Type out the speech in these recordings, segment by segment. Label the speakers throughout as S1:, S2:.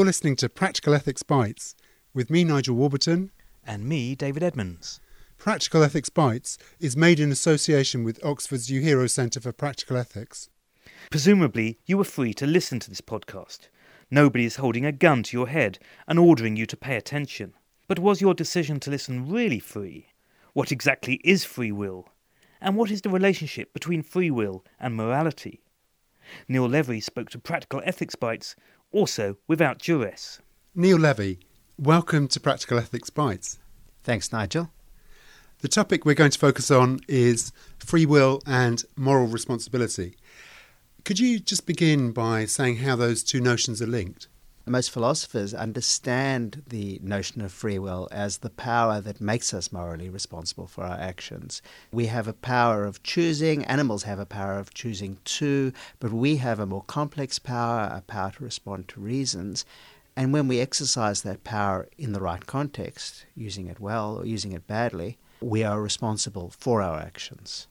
S1: You're listening to Practical Ethics Bites with me, Nigel Warburton.
S2: And me, David Edmonds.
S1: Practical Ethics Bites is made in association with Oxford's Uehiro Centre for Practical Ethics.
S2: Presumably, you were free to listen to this podcast. Nobody is holding a gun to your head and ordering you to pay attention. But was your decision to listen really free? What exactly is free will? And what is the relationship between free will and morality? Neil Levy spoke to Practical Ethics Bites, also without duress.
S1: Neil Levy, welcome to Practical Ethics Bites.
S3: Thanks, Nigel.
S1: The topic we're going to focus on is free will and moral responsibility. Could you just begin by saying how those two notions are linked?
S3: Most philosophers understand the notion of free will as the power that makes us morally responsible for our actions. We have a power of choosing, animals have a power of choosing too, but we have a more complex power, a power to respond to reasons. And when we exercise that power in the right context, using it well or using it badly, we are responsible for our actions.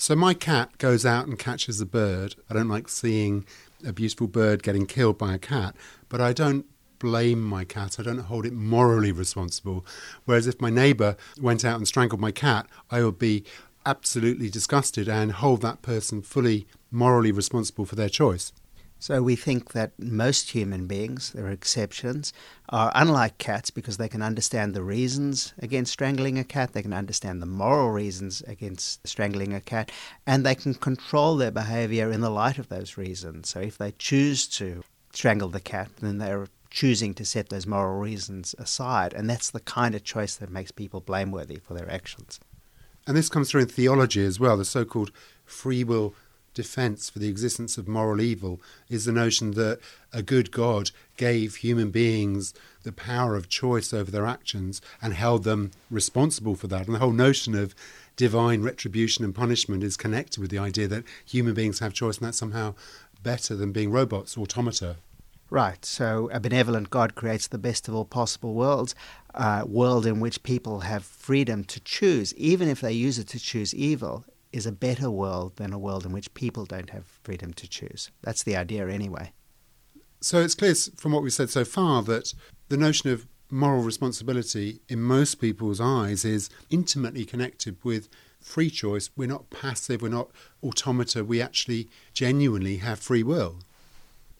S1: So my cat goes out and catches a bird. I don't like seeing a beautiful bird getting killed by a cat, but I don't blame my cat. I don't hold it morally responsible. Whereas if my neighbour went out and strangled my cat, I would be absolutely disgusted and hold that person fully morally responsible for their choice.
S3: So we think that most human beings, there are exceptions, are unlike cats because they can understand the reasons against strangling a cat, they can understand the moral reasons against strangling a cat, and they can control their behavior in the light of those reasons. So if they choose to strangle the cat, then they're choosing to set those moral reasons aside, and that's the kind of choice that makes people blameworthy for their actions.
S1: And this comes through in theology as well, the so called free will defense for the existence of moral evil is the notion that a good God gave human beings the power of choice over their actions and held them responsible for that. And the whole notion of divine retribution and punishment is connected with the idea that human beings have choice and that's somehow better than being robots, automata.
S3: Right. So a benevolent God creates the best of all possible worlds, a world in which people have freedom to choose, even if they use it to choose evil is a better world than a world in which people don't have freedom to choose. That's the idea, anyway.
S1: So it's clear from what we've said so far that the notion of moral responsibility in most people's eyes is intimately connected with free choice. We're not passive, we're not automata, we actually genuinely have free will.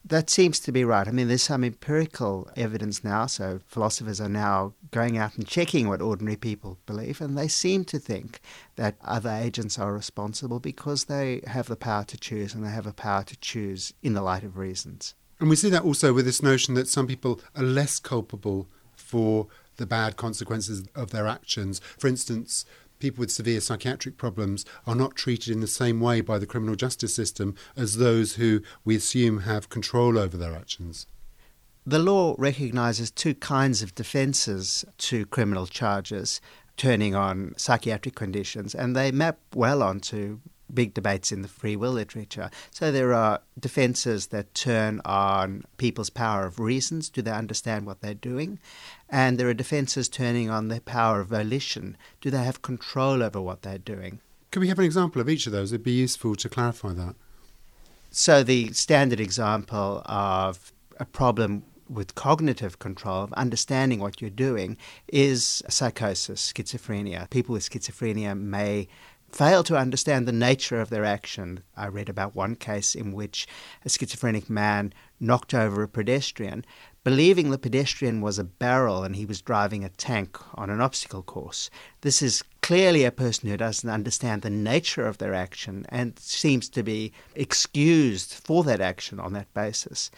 S3: That seems to be right. I mean, there's some empirical evidence now, so philosophers are now going out and checking what ordinary people believe, and they seem to think that other agents are responsible because they have the power to choose and they have a power to choose in the light of reasons.
S1: And we see that also with this notion that some people are less culpable for the bad consequences of their actions. For instance, people with severe psychiatric problems are not treated in the same way by the criminal justice system as those who we assume have control over their actions.
S3: The law recognises two kinds of defences to criminal charges turning on psychiatric conditions, and they map well onto big debates in the free will literature. So there are defences that turn on people's power of reasons. Do they understand what they're doing? And there are defences turning on their power of volition. Do they have control over what they're doing?
S1: Could we have an example of each of those? It'd be useful to clarify that.
S3: So the standard example of a problem with cognitive control of understanding what you're doing is psychosis, schizophrenia. People with schizophrenia may fail to understand the nature of their action. I read about one case in which a schizophrenic man knocked over a pedestrian, believing the pedestrian was a barrel and he was driving a tank on an obstacle course. This is clearly a person who doesn't understand the nature of their action and seems to be excused for that action on that basis.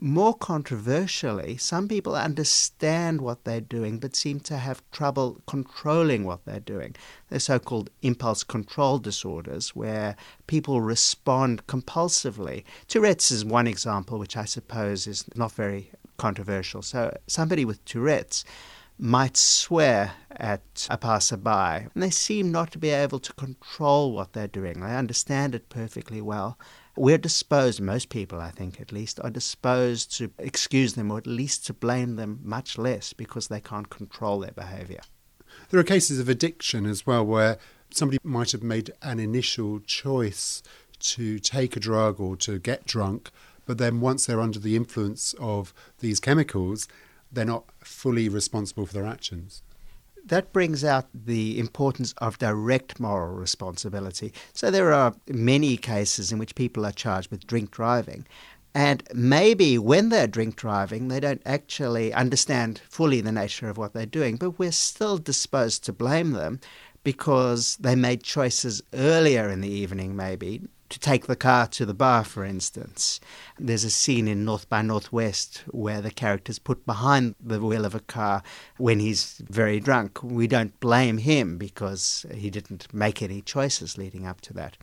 S3: More controversially, some people understand what they're doing but seem to have trouble controlling what they're doing. They're so called impulse control disorders, where people respond compulsively. Tourette's is one example, which I suppose is not very controversial. So, somebody with Tourette's might swear at a passerby, and they seem not to be able to control what they're doing. They understand it perfectly well, we're disposed, most people, I think at least, are disposed to excuse them or at least to blame them much less because they can't control their behaviour.
S1: There are cases of addiction as well where somebody might have made an initial choice to take a drug or to get drunk, but then once they're under the influence of these chemicals, they're not fully responsible for their actions.
S3: That brings out the importance of direct moral responsibility. So, there are many cases in which people are charged with drink driving. And maybe when they're drink driving, they don't actually understand fully the nature of what they're doing, but we're still disposed to blame them because they made choices earlier in the evening, maybe, to take the car to the bar, for instance. There's a scene in North by Northwest where the character's put behind the wheel of a car when he's very drunk. We don't blame him because he didn't make any choices leading up to that.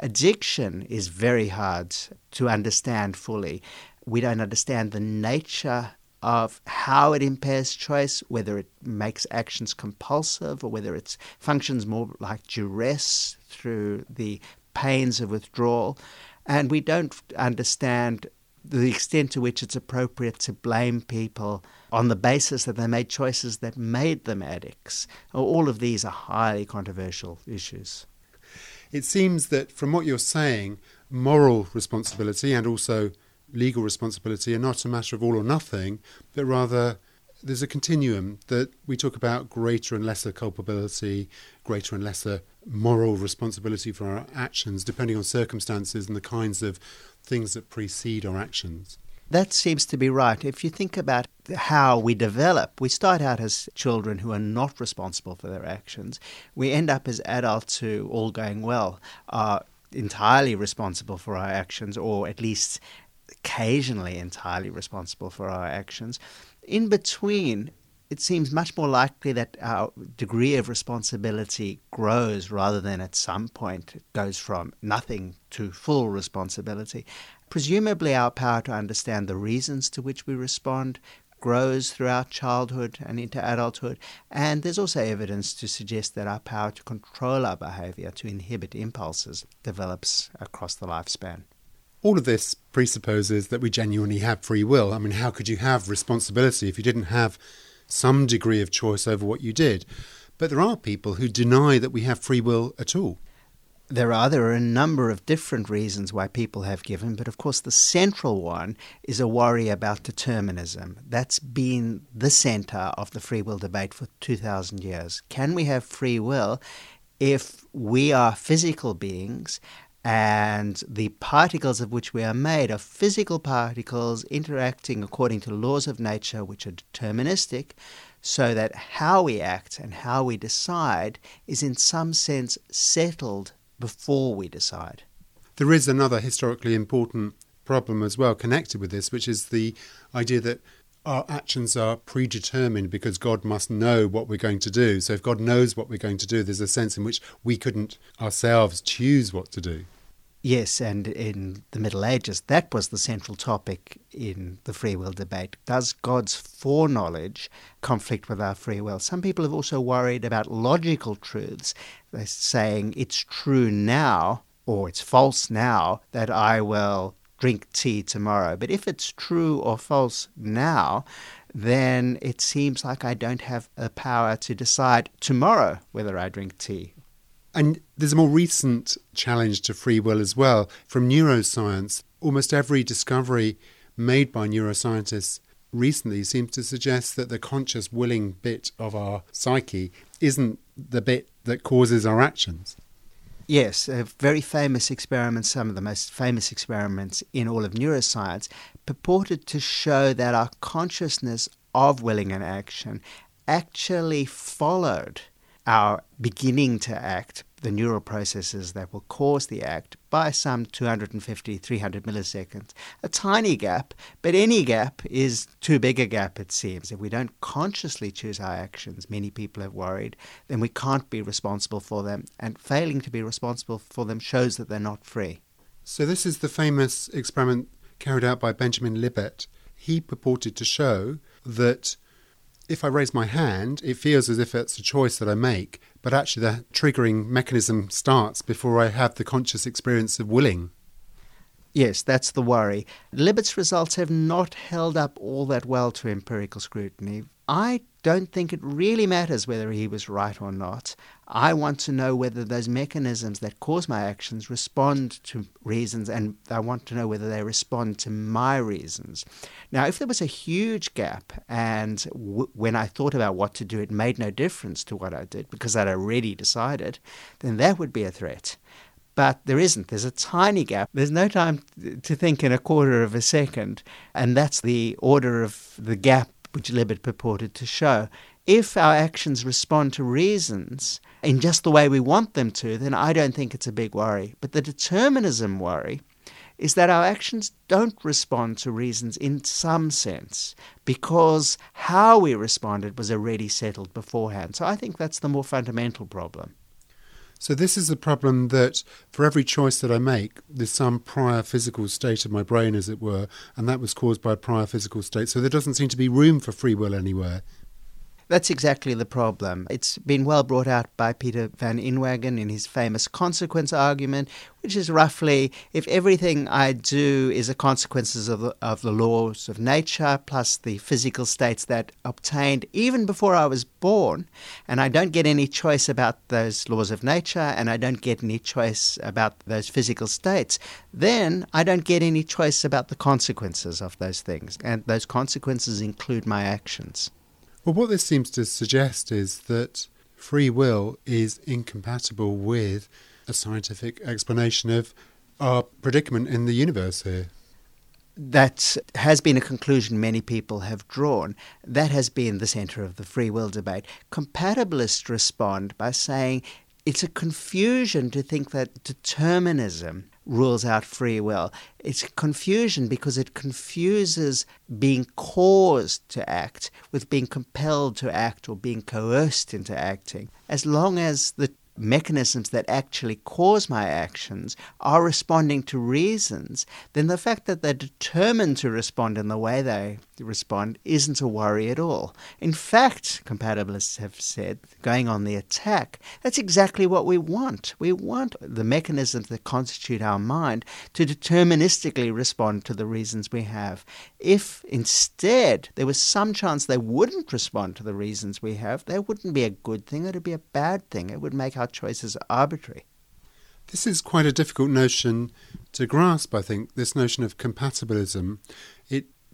S3: Addiction is very hard to understand fully. We don't understand the nature of how it impairs choice, whether it makes actions compulsive or whether it functions more like duress through the pains of withdrawal. And we don't understand the extent to which it's appropriate to blame people on the basis that they made choices that made them addicts. All of these are highly controversial issues.
S1: It seems that from what you're saying, moral responsibility and also legal responsibility are not a matter of all or nothing, but rather there's a continuum that we talk about greater and lesser culpability, greater and lesser moral responsibility for our actions, depending on circumstances and the kinds of things that precede our actions.
S3: That seems to be right. If you think about how we develop, we start out as children who are not responsible for their actions. We end up as adults who, all going well, are entirely responsible for our actions, or at least occasionally entirely responsible for our actions. In between, it seems much more likely that our degree of responsibility grows rather than at some point it goes from nothing to full responsibility. Presumably, our power to understand the reasons to which we respond grows throughout childhood and into adulthood. And there's also evidence to suggest that our power to control our behavior, to inhibit impulses, develops across the lifespan.
S1: All of this presupposes that we genuinely have free will. I mean, how could you have responsibility if you didn't have some degree of choice over what you did? But there are people who deny that we have free will at all.
S3: There are there are a number of different reasons why people have given, but of course the central one is a worry about determinism. That's been the center of the free will debate for 2000 years. Can we have free will if we are physical beings and the particles of which we are made are physical particles interacting according to laws of nature which are deterministic, so that how we act and how we decide is in some sense settled before we decide.
S1: There is another historically important problem as well connected with this, which is the idea that our actions are predetermined because God must know what we're going to do. So if God knows what we're going to do, there's a sense in which we couldn't ourselves choose what to do.
S3: Yes, and in the Middle Ages, that was the central topic in the free will debate. Does God's foreknowledge conflict with our free will? Some people have also worried about logical truths. They're saying it's true now, or it's false now, that I will drink tea tomorrow. But if it's true or false now, then it seems like I don't have the power to decide tomorrow whether I drink tea
S1: and there's a more recent challenge to free will as well from neuroscience. Almost every discovery made by neuroscientists recently seems to suggest that the conscious willing bit of our psyche isn't the bit that causes our actions.
S3: Yes, a very famous experiment, some of the most famous experiments in all of neuroscience, purported to show that our consciousness of willing and action actually followed our beginning to act, the neural processes that will cause the act, by some 250, 300 milliseconds. A tiny gap, but any gap is too big a gap, it seems. If we don't consciously choose our actions, many people have worried, then we can't be responsible for them. And failing to be responsible for them shows that they're not free.
S1: So, this is the famous experiment carried out by Benjamin Libet. He purported to show that if I raise my hand, it feels as if it's a choice that I make, but actually the triggering mechanism starts before I have the conscious experience of willing.
S3: Yes, that's the worry. Libet's results have not held up all that well to empirical scrutiny. I don't think it really matters whether he was right or not. I want to know whether those mechanisms that cause my actions respond to reasons, and I want to know whether they respond to my reasons. Now, if there was a huge gap, and w- when I thought about what to do, it made no difference to what I did because I'd already decided, then that would be a threat. But there isn't. There's a tiny gap. There's no time to think in a quarter of a second. And that's the order of the gap which Libet purported to show. If our actions respond to reasons in just the way we want them to, then I don't think it's a big worry. But the determinism worry is that our actions don't respond to reasons in some sense because how we responded was already settled beforehand. So I think that's the more fundamental problem.
S1: So this is a problem that for every choice that I make, there's some prior physical state of my brain, as it were, and that was caused by a prior physical state. So there doesn't seem to be room for free will anywhere.
S3: That's exactly the problem. It's been well brought out by Peter van Inwagen in his famous consequence argument, which is roughly if everything I do is a consequences of the, of the laws of nature plus the physical states that obtained even before I was born, and I don't get any choice about those laws of nature and I don't get any choice about those physical states, then I don't get any choice about the consequences of those things. And those consequences include my actions.
S1: Well, what this seems to suggest is that free will is incompatible with a scientific explanation of our predicament in the universe here.
S3: That has been a conclusion many people have drawn. That has been the centre of the free will debate. Compatibilists respond by saying it's a confusion to think that determinism rules out free will. It's confusion because it confuses being caused to act with being compelled to act or being coerced into acting. As long as the mechanisms that actually cause my actions are responding to reasons, then the fact that they're determined to respond in the way they respond isn't a worry at all. In fact, compatibilists have said, going on the attack, that's exactly what we want. We want the mechanisms that constitute our mind to deterministically respond to the reasons we have. If instead there was some chance they wouldn't respond to the reasons we have, that wouldn't be a good thing, it would be a bad thing. It would make our choices arbitrary.
S1: This is quite a difficult notion to grasp, I think, this notion of compatibilism.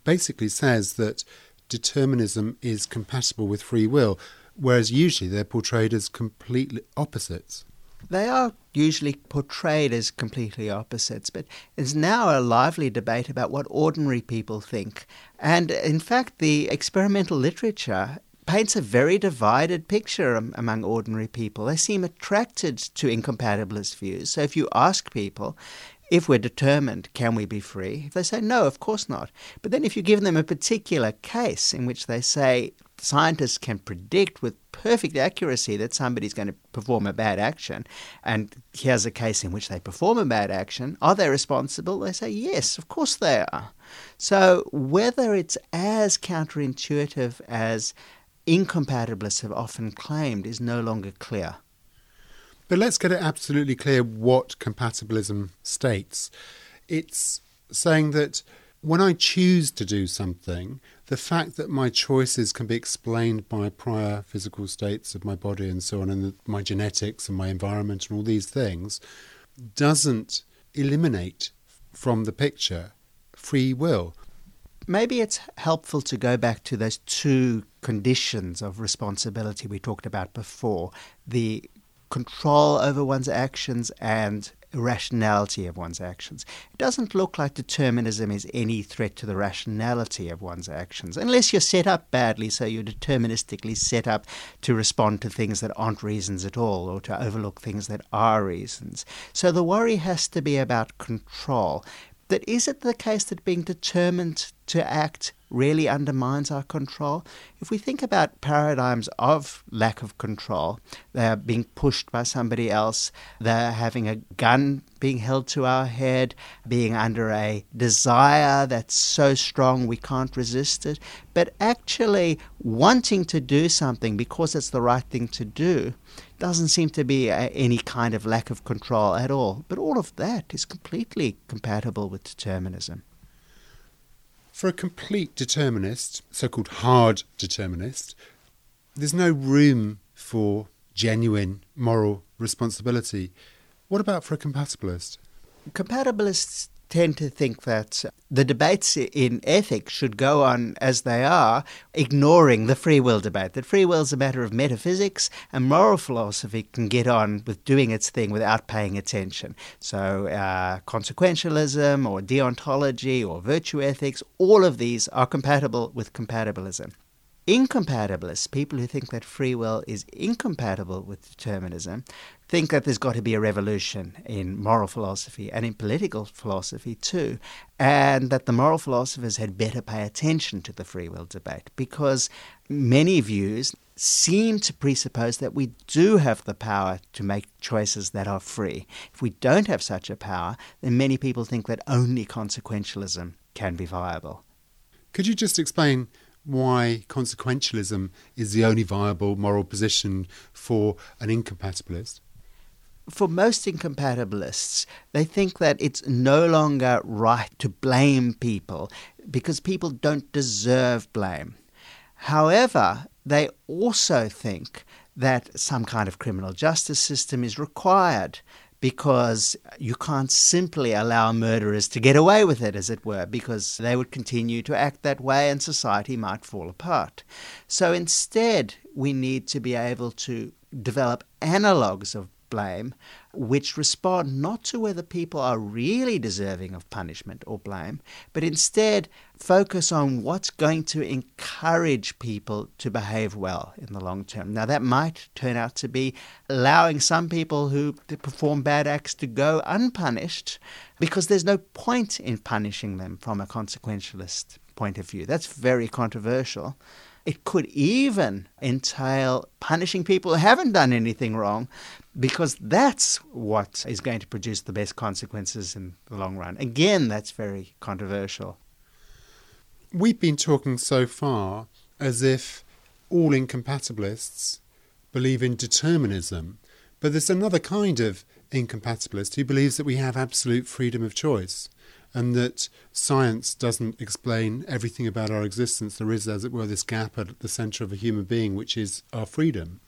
S1: Basically says that determinism is compatible with free will, whereas usually they're portrayed as completely opposites.
S3: They are usually portrayed as completely opposites, but there's now a lively debate about what ordinary people think. And in fact, the experimental literature paints a very divided picture among ordinary people. They seem attracted to incompatibilist views. So if you ask people, if we're determined, can we be free? If They say, no, of course not. But then if you give them a particular case in which they say scientists can predict with perfect accuracy that somebody's going to perform a bad action, and here's a case in which they perform a bad action, are they responsible? They say, yes, of course they are. So whether it's as counterintuitive as incompatibilists have often claimed is no longer clear.
S1: But let's get it absolutely clear what compatibilism states. It's saying that when I choose to do something, the fact that my choices can be explained by prior physical states of my body and so on, and my genetics and my environment and all these things, doesn't eliminate from the picture free will.
S3: Maybe it's helpful to go back to those two conditions of responsibility we talked about before the control over one's actions and rationality of one's actions. It doesn't look like determinism is any threat to the rationality of one's actions, unless you're set up badly, so you're deterministically set up to respond to things that aren't reasons at all or to overlook things that are reasons. So the worry has to be about control. That is it the case that being determined to act really undermines our control. If we think about paradigms of lack of control, they're being pushed by somebody else, they're having a gun being held to our head, being under a desire that's so strong we can't resist it, but actually wanting to do something because it's the right thing to do doesn't seem to be a, any kind of lack of control at all. But all of that is completely compatible with determinism.
S1: For a complete determinist, so called hard determinist, there's no room for genuine moral responsibility. What about for a compatibilist?
S3: Compatibilists tend to think that the debates in ethics should go on as they are, ignoring the free will debate. That free will is a matter of metaphysics, and moral philosophy can get on with doing its thing without paying attention. So, uh, consequentialism, or deontology, or virtue ethics, all of these are compatible with compatibilism. Incompatibilists, people who think that free will is incompatible with determinism, think that there's got to be a revolution in moral philosophy and in political philosophy too, and that the moral philosophers had better pay attention to the free will debate because many views seem to presuppose that we do have the power to make choices that are free. If we don't have such a power, then many people think that only consequentialism can be viable.
S1: Could you just explain why consequentialism is the only viable moral position for an incompatibilist?
S3: for most incompatibilists, they think that it's no longer right to blame people because people don't deserve blame. However, they also think that some kind of criminal justice system is required because you can't simply allow murderers to get away with it, as it were, because they would continue to act that way and society might fall apart. So instead, we need to be able to develop analogues of blame, which respond not to whether people are really deserving of punishment or blame, but instead focus on what's going to encourage people to behave well in the long term. Now, that might turn out to be allowing some people who perform bad acts to go unpunished because there's no point in punishing them from a consequentialist point of view. That's very controversial. It could even entail punishing people who haven't done anything wrong because that's what is going to produce the best consequences in the long run. Again, that's very controversial.
S1: We've been talking so far as if all incompatibilists believe in determinism, but there's another kind of incompatibilist who believes that we have absolute freedom of choice and that science doesn't explain everything about our existence. There is, as it were, this gap at the centre of a human being, which is our freedom.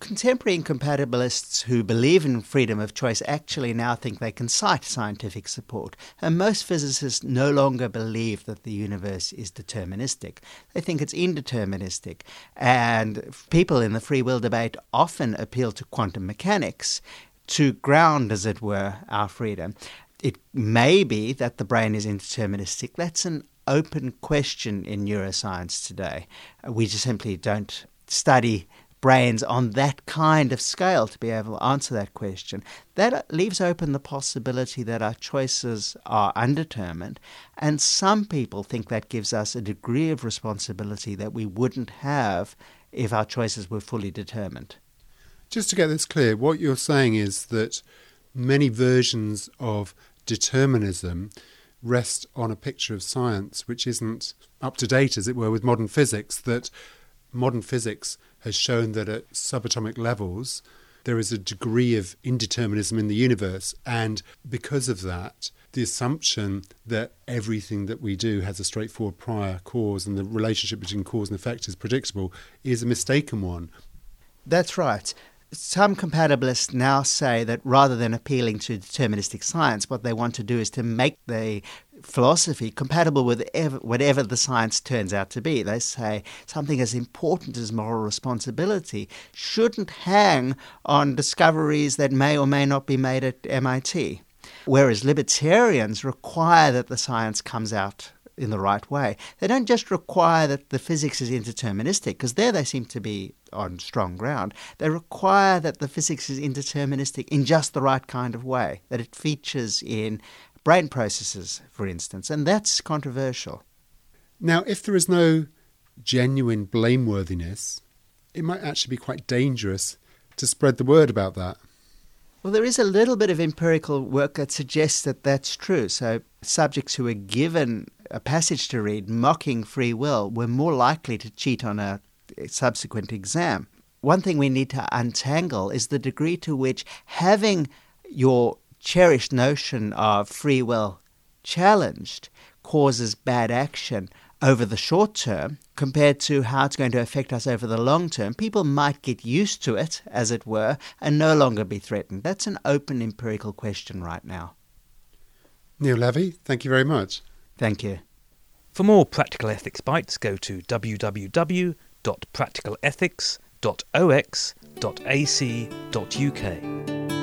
S3: Contemporary incompatibilists who believe in freedom of choice actually now think they can cite scientific support. And most physicists no longer believe that the universe is deterministic. They think it's indeterministic. And people in the free will debate often appeal to quantum mechanics to ground, as it were, our freedom. It may be that the brain is indeterministic. That's an open question in neuroscience today. We just simply don't study brains on that kind of scale to be able to answer that question. That leaves open the possibility that our choices are undetermined, and some people think that gives us a degree of responsibility that we wouldn't have if our choices were fully determined.
S1: Just to get this clear, what you're saying is that many versions of determinism rest on a picture of science which isn't up to date, as it were, with modern physics, that modern physics has shown that at subatomic levels there is a degree of indeterminism in the universe. And because of that, the assumption that everything that we do has a straightforward prior cause and the relationship between cause and effect is predictable is a mistaken one.
S3: That's right some compatibilists now say that rather than appealing to deterministic science, what they want to do is to make the philosophy compatible with ever, whatever the science turns out to be. They say something as important as moral responsibility shouldn't hang on discoveries that may or may not be made at MIT. Whereas libertarians require that the science comes out in the right way. They don't just require that the physics is indeterministic, because there they seem to be on strong ground. They require that the physics is indeterministic in just the right kind of way, that it features in brain processes, for instance, and that's controversial.
S1: Now, if there is no genuine blameworthiness, it might actually be quite dangerous to spread the word about that.
S3: Well, there is a little bit of empirical work that suggests that that's true. So, subjects who are given a passage to read mocking free will We're more likely to cheat on a subsequent exam. One thing we need to untangle is the degree to which having your cherished notion of free will challenged causes bad action over the short term compared to how it's going to affect us over the long term. People might get used to it, as it were, and no longer be threatened. That's an open empirical question right now.
S1: Neil Levy, thank you very much.
S3: Thank you.
S2: For more Practical Ethics Bites, go to www.practicalethics.ox.ac.uk.